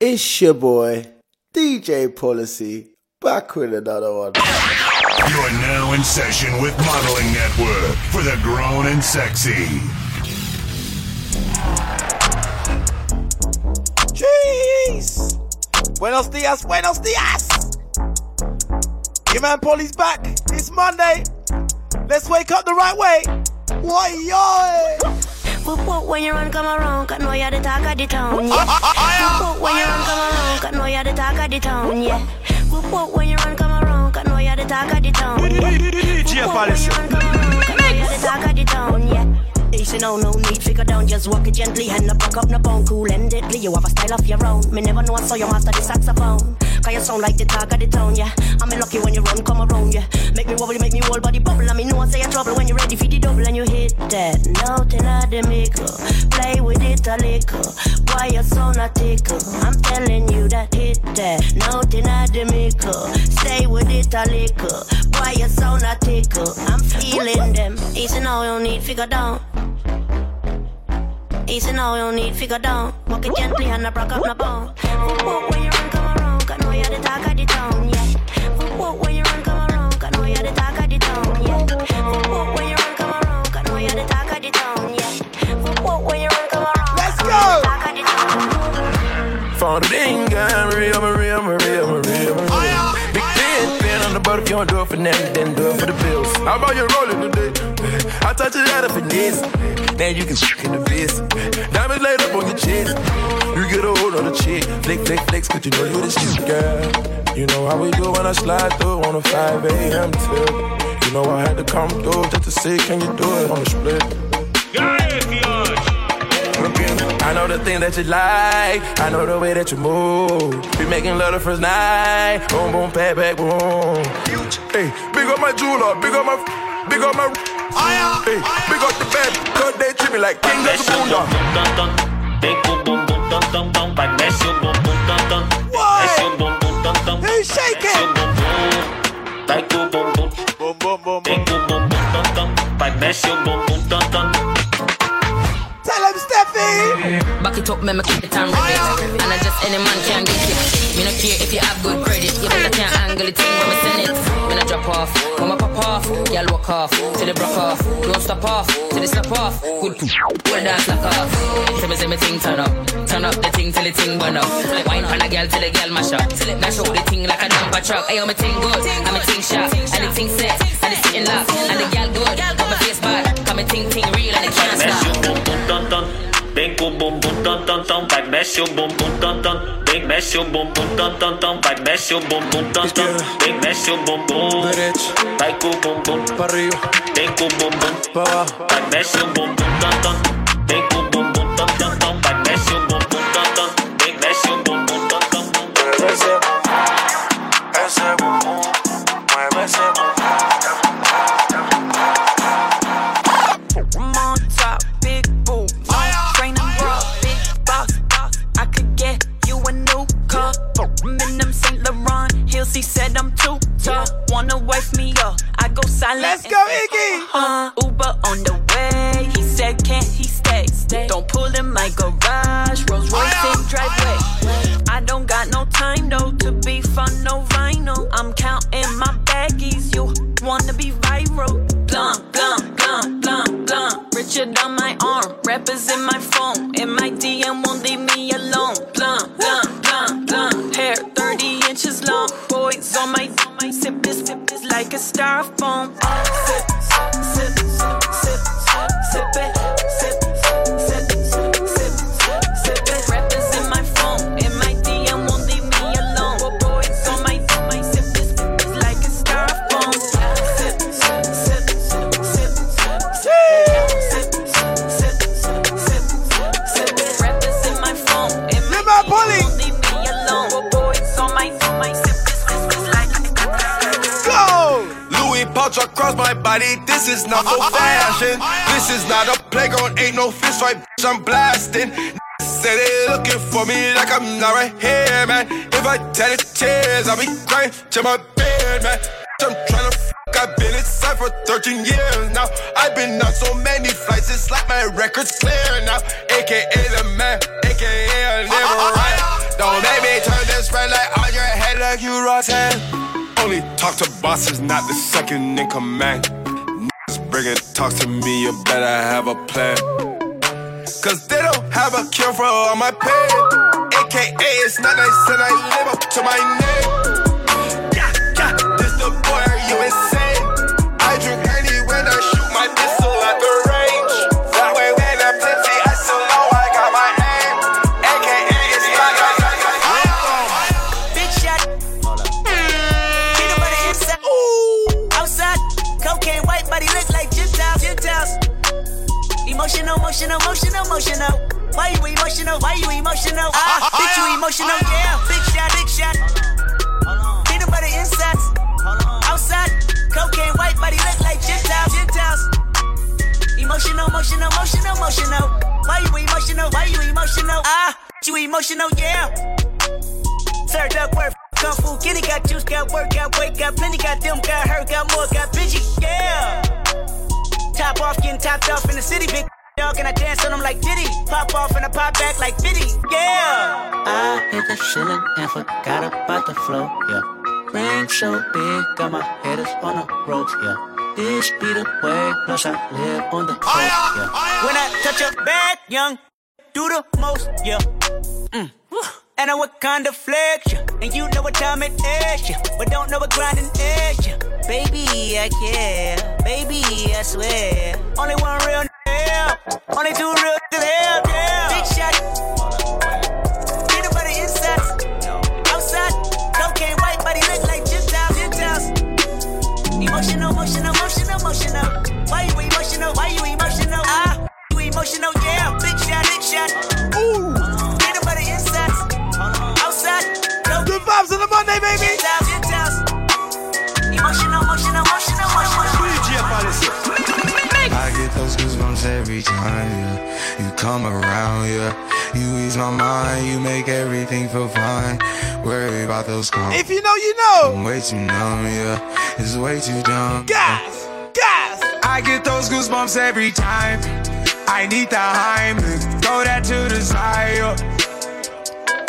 It's your boy, DJ Policy, back with another one. You're now in session with Modelling Network for the grown and sexy. Jeez! Buenos dias, buenos dias! Your man Polly's back. It's Monday. Let's wake up the right way. Why yo? Whoop whoop when you run come around, cause know you're the talk of the town, yeah. Whoop whoop when you run come around, cause know you're the talk of the town, yeah. Whoop whoop when you run come around, cause know you're the talk of the town, yeah. DJ Whoop whoop when you run come around, cause know you're the talk of the town, yeah. Easy no, no need figure down, just walk it gently and not back up no bone, cool and deadly. You have a style of your own. Me never know I saw you after the saxophone. Cause you sound like the talk of the town, yeah. I'm lucky when you run, come around, yeah. Make me wobble, make me whole body bubble. I mean, know I say you trouble when you're ready for the double and you hit that note in the middle. Play with it a little. Why you so not tickle? I'm telling you that hit that note in the middle. Stay with it a little. Why you so not tickle? I'm feeling them. Easy now, you need figure down. Easy now, you need figure down. Walk it gently and not break up my bone. When you you're the talk of the town, yeah. Whoop, whoop, when you run, come around, cause know you're the talk of the town, yeah. Whoop, whoop, when you run, come around, cause know you're the talk of the town, yeah. Whoop, whoop, when you run, come around, Let's go. the on the boat. If you don't do it for nothing, then do it for the bills. How about you rolling today? I touch it out of finesse. Now you can shoot in the biz. Diamonds laid up on your chest. You get a hold on the chick. Flick, flick, flex, cause you know you the shit, girl. You know how we do when I slide through on a 5 a.m. tip. You know I had to come through just to see, can you do it on the split? I know the thing that you like. I know the way that you move. Be making love the first night. Boom, boom, pat, back, boom. Hey, big up my jeweler. Big up my, big up my. I am. big up the bed, cause they treat me like king of the boom dun boom boom boom boom boom boom boom boom boom boom. Boom boom boom. Boom boom boom boom boom. Tell him Steffi. Back it up, man, keep it and rev. And I just any man can get it. Me no care if you have good credit, you better can't angle it. When me y'all walk off till they broke off. Don't stop off till they stop off. Good poop, well dance lock off. Tell me say me thing turn up, turn up the thing till the thing burn up. Wine on a girl till the girl mash up. Till it mash up the thing like a dumper truck. Ayo me thing good, and me thing sharp, and the thing set, and the sitting lock, and the girl good, but my face bad. Come me thing thing real and it can't stop. bumbum tan tan, vem com o bumbum tan tan tan, vai mexe o bumbum tan tan, vem mexe o bumbum tan tan tan, vai mexe o bumbum tan tan, vem mexe o bumbum, vai com o bumbum, Pa' arriba, vem com o bumbum, pa' abajo. vai mexe o bumbum tan tan, vem com o bumbum rappers in my phone. In my pouch across my body. This is not no fashion. This is not a playground. Ain't no fist fight. Bitch, I'm blasting. Say they looking for me like I'm not right here, man. If I tell it tears, I'll be crying to my bed, man. I'm trying to I've been inside for 13 years now. I've been on so many flights, it's like my record's clear now. AKA the man, AKA I never ride. Don't make Ross hand. Only talk to bosses, not the second in command. Niggas bringing talks to me, you better have a plan. Cause they don't have a cure for all my pain. AKA, it's not nice and I live up to my name. Got got hurt, got more, got bitchy, yeah. Top off, getting topped off in the city, big dog, and I dance on them like Diddy. Pop off and I pop back like Diddy, yeah. I hit the ceiling and forgot about the flow, yeah. Ring so big, got my head is on the ropes, yeah. This be the way, plus I live on the coast, yeah. When I touch a bag, young, do the most, yeah. Mm. And I what kind of flex, yeah. And you know what time it is, yeah. But don't know what grinding is, yeah. Baby, I care. Baby, I swear. Only one real hell. Only two real to hell, yeah. Big shot. Peanut butter inside. Outside. Cocaine white body look like Gentiles. Gentiles. Emotional, emotional, emotional, emotional. Why you emotional? Why you emotional? Ah, you emotional, yeah. Baby. Gentiles, Gentiles. Emotional, emotional, emotional, emotional. I get those goosebumps every time, yeah. You come around, yeah. You ease my mind, you make everything feel fine. Worry about those calls. If you know, you know. I'm way too numb, yeah. It's way too dumb. Gas, gas. I get those goosebumps every time. I need the Heimlich, throw that to the side. yeah.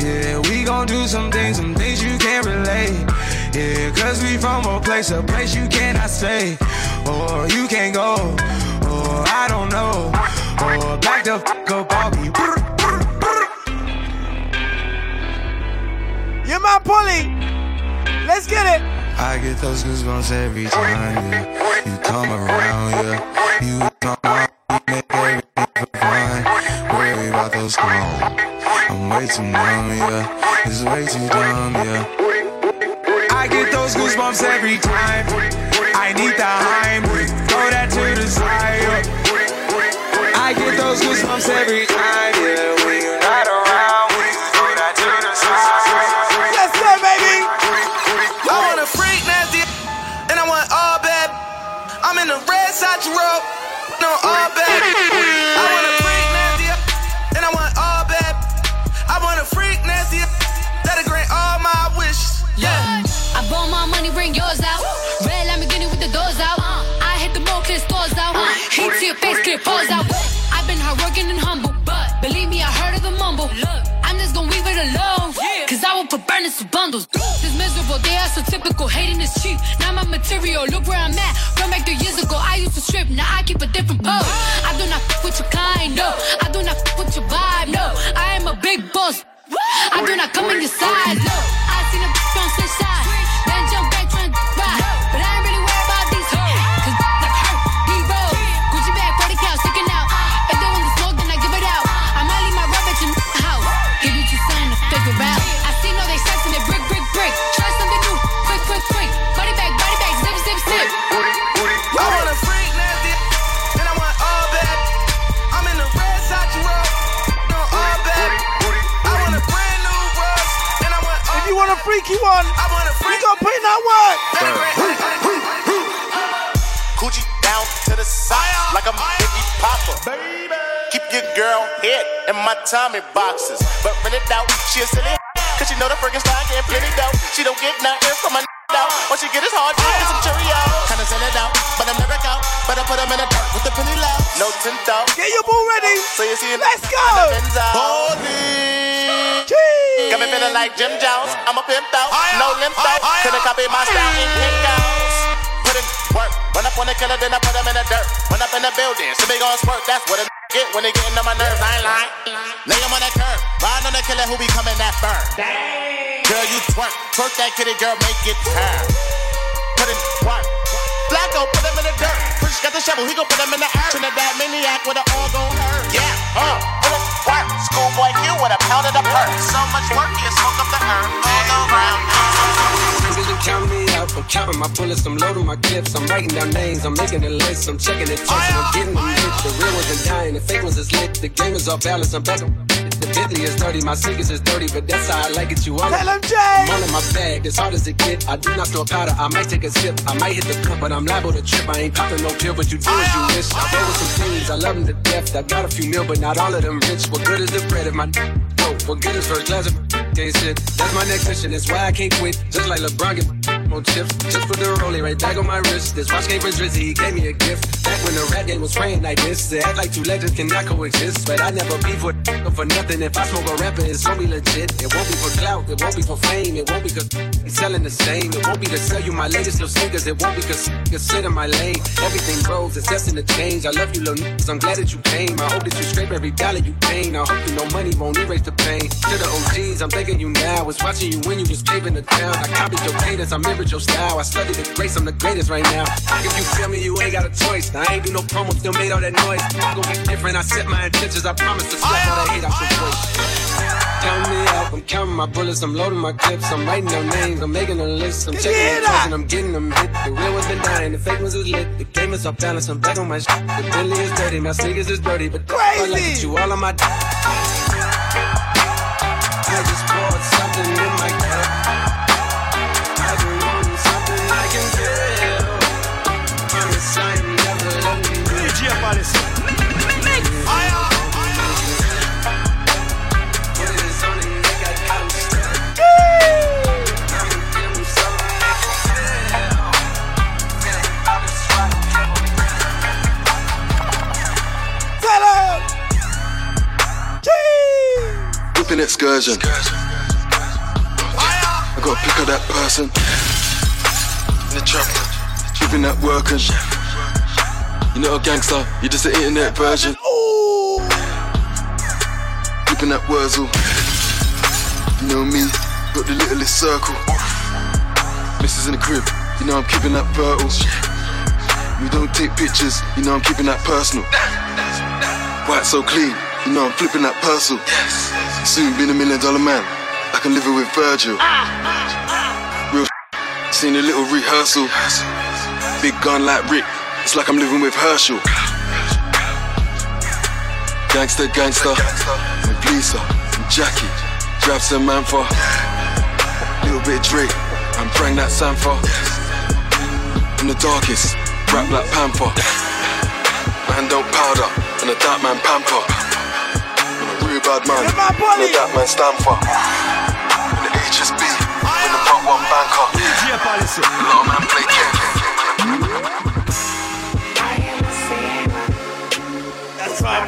Yeah, we gon' do some things, some things you can't relate. Yeah, cause we from a place, a place you cannot stay. Or you can't go, or I don't know. Or back the fuck up off me. Brr, brr, brr. Yeah, man, Polly. Let's get it. I get those goosebumps every time, yeah. You come around, yeah. You come around, you make everything fine. Worry about those calls. I'm way too numb, yeah. It's way too dumb, yeah. I get those goosebumps every time. I need the Heimlich, throw that to the side. I get those goosebumps every time, yeah. When you're bring yours out. Red Lamborghini with the doors out. I hit the mall, clear stores out. Heat to your face, clear pores out. I've been hardworking and humble, but believe me, I heard of the mumble. Look, I'm just gonna leave it alone. Cause I will put burners to bundles. This miserable, they are so typical. Hating is cheap. Now my material, look where I'm at. Run back three years ago, I used to strip. Now I keep a different pose. I do not fuck with your kind, no. I do not fuck with your vibe, no. I am a big boss. I do not come in your side, no. I in boxes. But rent it out, she a silly Cause she know the freaking style getting plenty dough. She don't get nothing from my out. Once she get his hard, to get some Cheerios. Kinda send it out, but I never out. But I put them in the dirt with the penny loud. No tint out. Get your ball ready. So you see Let's go. Holy. Got me feeling like Jim Jones. I'm a pimp out. No limp out. Couldn't copy my style in pink out. Put in work. Run up on the killer, then I put him in the dirt. Run up in the building, so they gon' squirt. That's what a get when they getting on my nerves. I ain't lying. Lay him on that curb. Ride on that killer who be coming that firm. Girl, you twerk. Twerk that kitty, girl, make it turn. Put in work. Blacko, put him in the dirt. Push got the shovel, he gon' put him in the earth. Trinidad maniac with the all gon' hurt. Yeah, uh, put in work. Schoolboy Q with a pound of the perk. So much work, he'll smoke up the earth. All around. I'm counting my bullets. I'm loading my clips. I'm writing down names. I'm making a list. I'm checking the text. I'm getting them hit. The real ones are dying. The fake ones is lit. The game is off balance. I'm back. The Bentley is dirty. My sneakers is dirty, but that's how I like it. You want Tell Jay. I'm all in my bag. As hard as it get. I do not throw powder. I might take a sip. I might hit the cup, but I'm liable to trip. I ain't popping no pill, but you do as you wish. I roll with some things. I love them to death. I got a few mil, but not all of them rich. What good is the bread if my no? Oh, what good is first class if can't shit? That's my next mission. That's why I can't quit. Just like LeBron get more chips. Just put the rollie right back on my wrist. This watch came from Drizzy. He gave me a gift. Back when the rap game was praying like this. They act like two legends cannot coexist. But I never be with for nothing. If I smoke a rapper, it's gonna be legit. It won't be for clout. It won't be for fame. It won't be cause he's selling the same. It won't be to sell you my latest little sneakers. It won't be cause you sit in my lane. Everything grows. It's destined to change. I love you, little niggas. I'm glad that you came. I hope that you scrape every dollar you gain. I hope you know money won't erase the pain. To the OGs, I'm thanking you now. Was watching you when you was paving the town. I copied your cadence. I your style. I studied the grace. I'm the greatest right now. If you feel me, you ain't got a choice. I ain't do no promo. Still made all that noise. I'm gonna be different. I set my intentions. I promise to slap all that hate out your voice. Count me out, I'm counting my bullets, I'm loading my clips, I'm writing down names, I'm making a list, I'm checking the tracks and I'm getting them hit. The real ones been dying, the fake ones is lit. The game is off balance, I'm back on my shit. The Bentley is dirty, my sneakers is dirty, but crazy. I like you all on my. I just poured something in my cup. That working. You're not a gangster, you're just an internet version. Keeping that wurzel. You know me, got the littlest circle. Missus in the crib, you know I'm keeping that fertile. We don't take pictures, you know I'm keeping that personal. White so clean, you know I'm flipping that parcel. Soon being a million dollar man, I can live it with Virgil. Real seen a little rehearsal. Big gun like Rick, it's like I'm living with Herschel. Gangster, gangster, with Lisa and Jackie. Grab some man for little bit of Drake and bring that Sanfa. In the darkest, rap Black Panther. Man don't powder, and a dark man pamper. And a real bad man, and a dark man stand for. In the HSB, in the part one banker. A lot of man play game.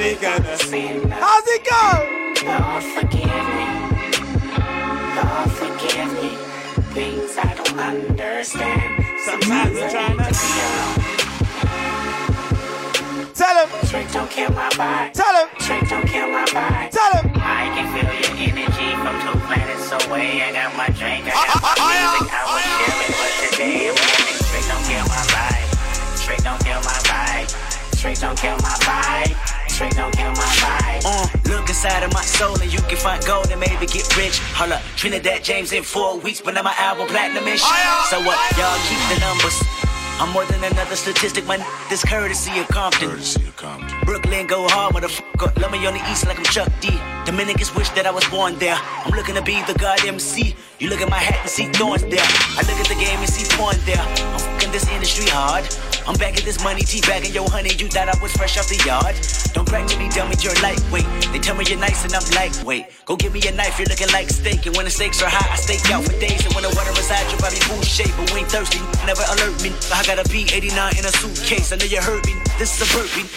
Why gonna. How's it go? Lord, forgive me. Lord, forgive me. Things I don't understand. Sometimes I'm trying to be alone. Tell him. Trick don't kill my vibe. Tell him. Trick don't kill my vibe. Tell him. I can feel your energy from two planets away. I got my drink, I got my music. I was chilling, but today I'm winning. Trick don't kill my vibe. Trick don't kill my vibe. Trick don't kill my vibe. Trick don't kill my vibe. Uh, look inside of my soul and you can find gold and maybe get rich. Hold up, Trinidad James in four weeks, but now my album platinum ish. So what? Y'all keep the numbers. I'm more than another statistic, my this courtesy of Compton. Courtesy of Compton. Brooklyn go hard, motherfucker. Love me on the east like I'm Chuck D. Dominicans wish that I was born there. I'm looking to be the god MC. You look at my hat and see thorns there. I look at the game and see porn there. I'm fucking this industry hard. I'm back at this money, teabagging yo honey. You thought I was fresh off the yard. Don't crack to me, dummy, you're lightweight. They tell me you're nice and I'm lightweight. Go give me a knife, you're looking like steak. And when the stakes are high, I stake out for days. And when the water is high, you'll probably food shape. But we ain't thirsty, never alert me. I got a B89 in a suitcase. I know you heard me. This is a burpee.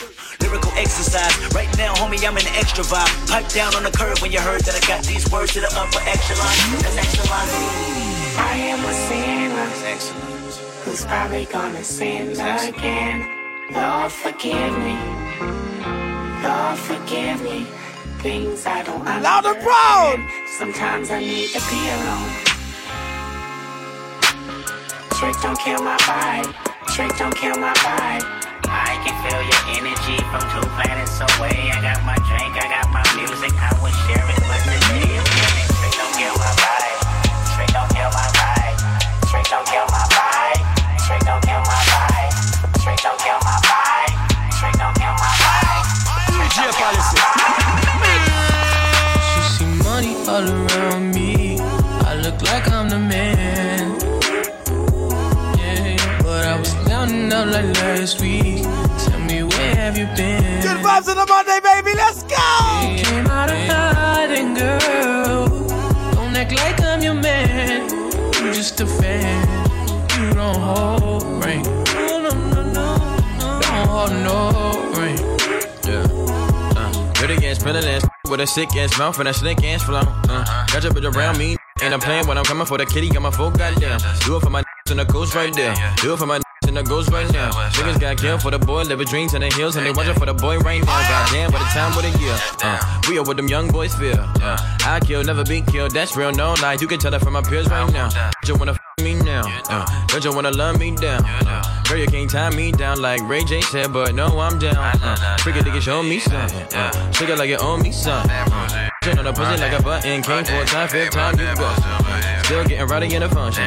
Lyrical exercise. Right now, homie, I'm in the extra vibe. Pipe down on the curb when you heard that I got these words to the upper echelon. That's excellent. I am a sinner Excellent. who's probably gonna sin again. Lord, forgive me. Lord, forgive me. Things I don't understand. Loud and proud. Sometimes I need to be alone. Trick don't kill my vibe. Trick don't kill my vibe. I can feel your energy from two planets away. I got my drink, I got my music, I would share it, but today I'm trick don't kill my vibe. Trick don't kill my vibe. Trick don't kill my vibe. Like last week. Tell me where have you been? Good vibes on the Monday, baby. Let's go. Came out of hiding, girl. Don't act like I'm your man. You just a fan. You don't hold ring. No, no, no, no, no. Don't hold no ring. Yeah. Uh, good against spilling ass with a sick ass mouth and a slick ass flow. Uh, got your bitch around me. And I'm playing when I'm coming for the kitty, got my full goddamn. Do it for my and the ghost right there. Do it for my and the ghost right now. Niggas got killed for the boy, living dreams in the hills, and they watching for the boy right now. Goddamn, what the time, what a year. Uh, we are what them young boys feel. Uh, I kill, never be killed, that's real, no lie. You can tell that from my peers right now. You wanna f me now. Uh, don't you wanna love me down. Uh, girl, you can't tie me down like Ray J said, but no, I'm down. Uh, Freaky nigga, show me something. Uh, it like you owe me something. Uh, turn on the pussy like a button, came for a time, fifth time you go. Still getting rowdy in the function.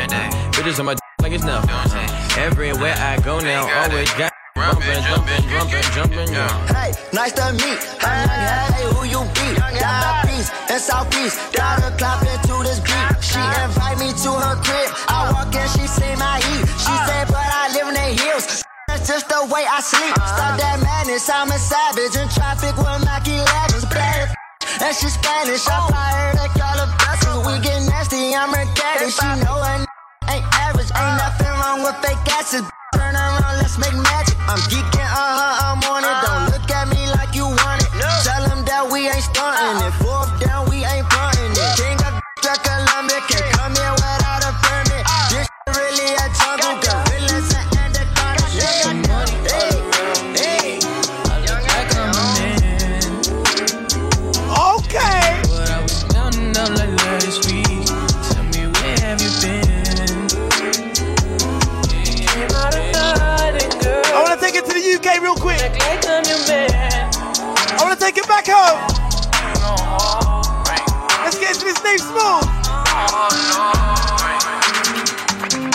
Bitches on my d- like it's nothing. Uh, everywhere I go now, always got bumping, jumping, jumping, jumping, yeah. Hey, nice to meet. Hey, hey, who you be? Down east and southeast. Got her clapping to this beat. She invite me to her crib. I walk in, she see my heat. She said, but I live in the hills. That's just the way I sleep. Stop that madness, I'm a savage. In traffic with Mac 11s. Bad and she Spanish. I fly her to Calabasas. We get nasty, I'm her daddy. She know her ain't average. Ain't nothing wrong with fake asses. Turn around, let's make magic. I'm geeking, uh huh, I'm on it. Don't look at me like you want it. Tell them that we ain't stunting it. Let's get this name smooth.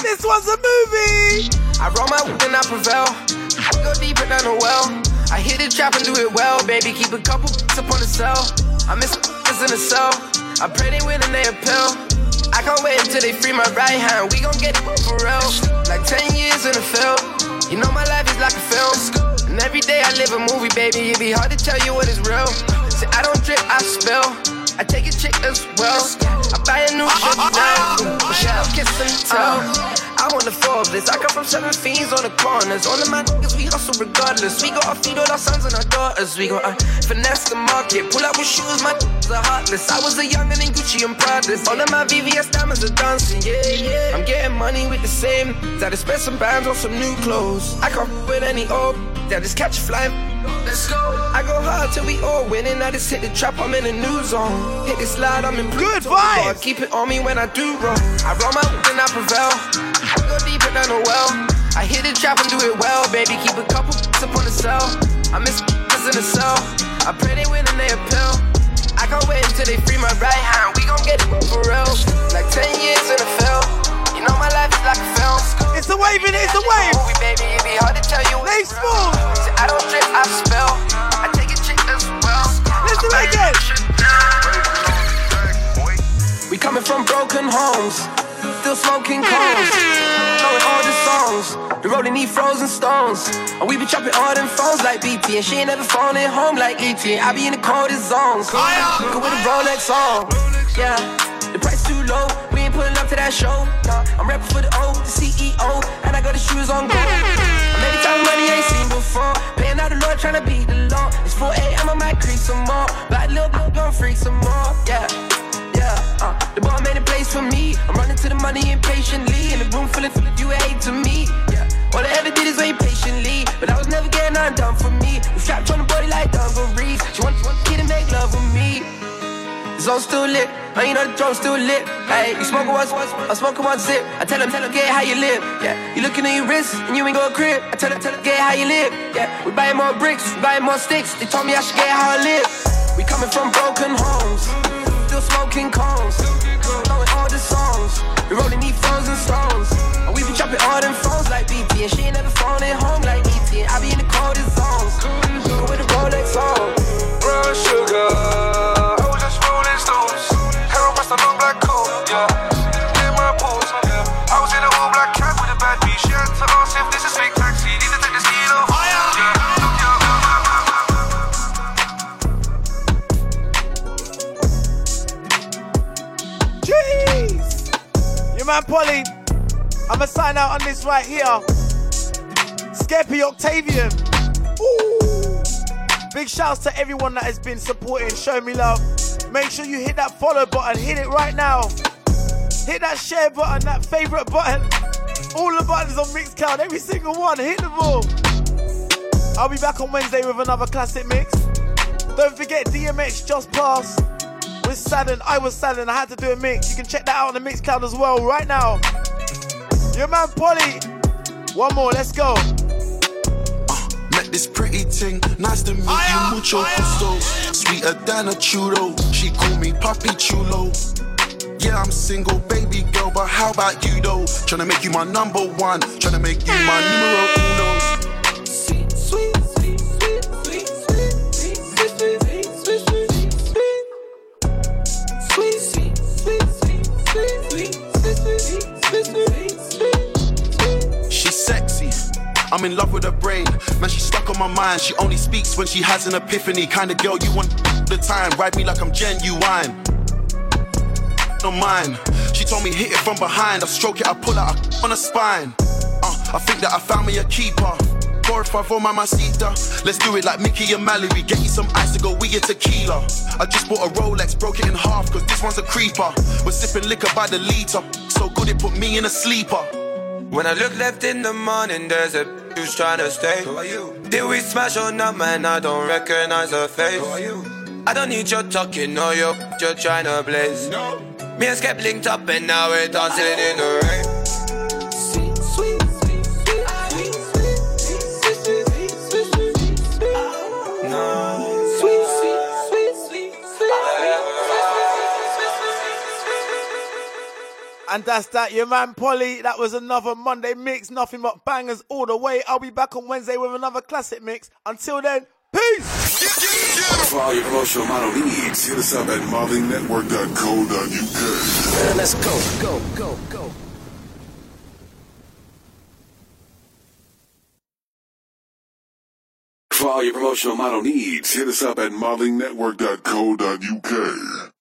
This one's a movie. I roll my whip and I prevail. I go deeper than a well. I hit the trap and do it well, baby. Keep a couple up on the cell. I miss in the cell. I pray they win and they appeal. I can't wait until they free my right hand. We gon' get it for real. Like 10 years in the field. You know my life is like a film. And every day I live a movie, baby. It'd be hard to tell you what is real. See, I don't drip, I spill. I take a chick as well. I buy a new uh, uh, shit uh, now. Michelle kiss and tell. I want the Forbes. I come from seven fiends on the corners. All of my niggas, we hustle regardless. We gotta feed all our sons and our daughters. We gotta uh, finesse the market. Pull out with shoes, my niggas are heartless. I was a younger than Gucci and Pradas. All of my VVS diamonds are dancing. Yeah, yeah. I'm getting money with the same. That I spent some bands on some new clothes. I can't with any old. That just catch a fly. Let's go. I go hard till we all winning. I just hit the trap, I'm in a new zone. Hit the slide, I'm in blue. good vibes. Keep it on me when I do wrong. I roll my and I prevail. I go deeper than a well. I hit the trap and do it well, baby. Keep a couple up on the cell. I miss in the cell. I pray they win and they appeal. I can't wait until they free my right hand. We gon' get it for real. Like 10 years in the field. You know my life is like a film. It's the waving, it's the wave. Movie, baby, it be hard to tell you. Nate Smooth. I don't drip, I spill. I take a chick as well. Listen again. We coming from broken homes, still smoking cones, knowing all the songs. We rolling these frozen stones, and we be chopping all them phones like BP, and she ain't never phoning home like ET. I be in the coldest zones, looking with a Rolex on. Yeah, the price too low, we ain't pulling up to that show. Nah, I'm rapping for the O, the CEO, and I got the shoes on gold. I made it time money ain't seen before, paying out the Lord trying to beat the law. It's 4 a.m. I might creep some more, black little girl gon' freak some more. Yeah. Uh, the ball made a place for me. I'm running to the money impatiently. In a room full of, full of you hate to me. Yeah, all I ever did is wait patiently. But I was never getting undone for me. We strapped on the body like dungarees. She want, want kid to make love with me. The zone still lit, man, you know the drone still lit. Hey, you smoking one, I'm smoking one zip. I tell him, tell him, get how you live. Yeah, you looking at your wrist and you ain't go crib. I tell him, tell him, get how you live. Yeah, we buying more bricks, we buying more sticks. They told me I should get how I live. On this right here. Skepta Octavian. Ooh. Big shouts to everyone that has been supporting, Show me love. Make sure you hit that follow button, hit it right now. Hit that share button, that favorite button. All the buttons on Mixcloud, every single one, hit them all. I'll be back on Wednesday with another classic mix. Don't forget DMX just passed. With Sadden, I was Sadden, I had to do a mix. You can check that out on the Mixcloud as well right now. Your man Polly. One more, let's go. Ah, met this pretty thing, nice to meet you, mucho gusto. Sweeter than a chulo, she call me Papi Chulo. Yeah, I'm single, baby girl, but how about you though? Tryna make you my number one, tryna make you my numero uno. I'm in love with her brain. Man, she's stuck on my mind. She only speaks when she has an epiphany. Kind of girl you want the time. Ride me like I'm genuine. No mine. She told me hit it from behind. I stroke it, I pull out on her spine. Uh, I think that I found me a keeper. Five four mamacita. Let's do it like Mickey and Mallory. Get you some ice to go with your tequila. I just bought a Rolex, broke it in half, cause this one's a creeper. We're sipping liquor by the liter. So good it put me in a sleeper. When I look left in the morning, there's a who's trying to stay. Who are you? Did we smash or not, man? I don't recognize her face. Who are you? I don't need your talking or your you're trying to blaze. No. Me and Skep linked up and now we're dancing in the rain. And that's that, your man Polly. That was another Monday mix. Nothing but bangers all the way. I'll be back on Wednesday with another classic mix. Until then, peace. For all your promotional model needs, hit us up at modelingnetwork.co.uk. Let's go, go, go, go. For all your promotional model needs, hit us up at modelingnetwork.co.uk.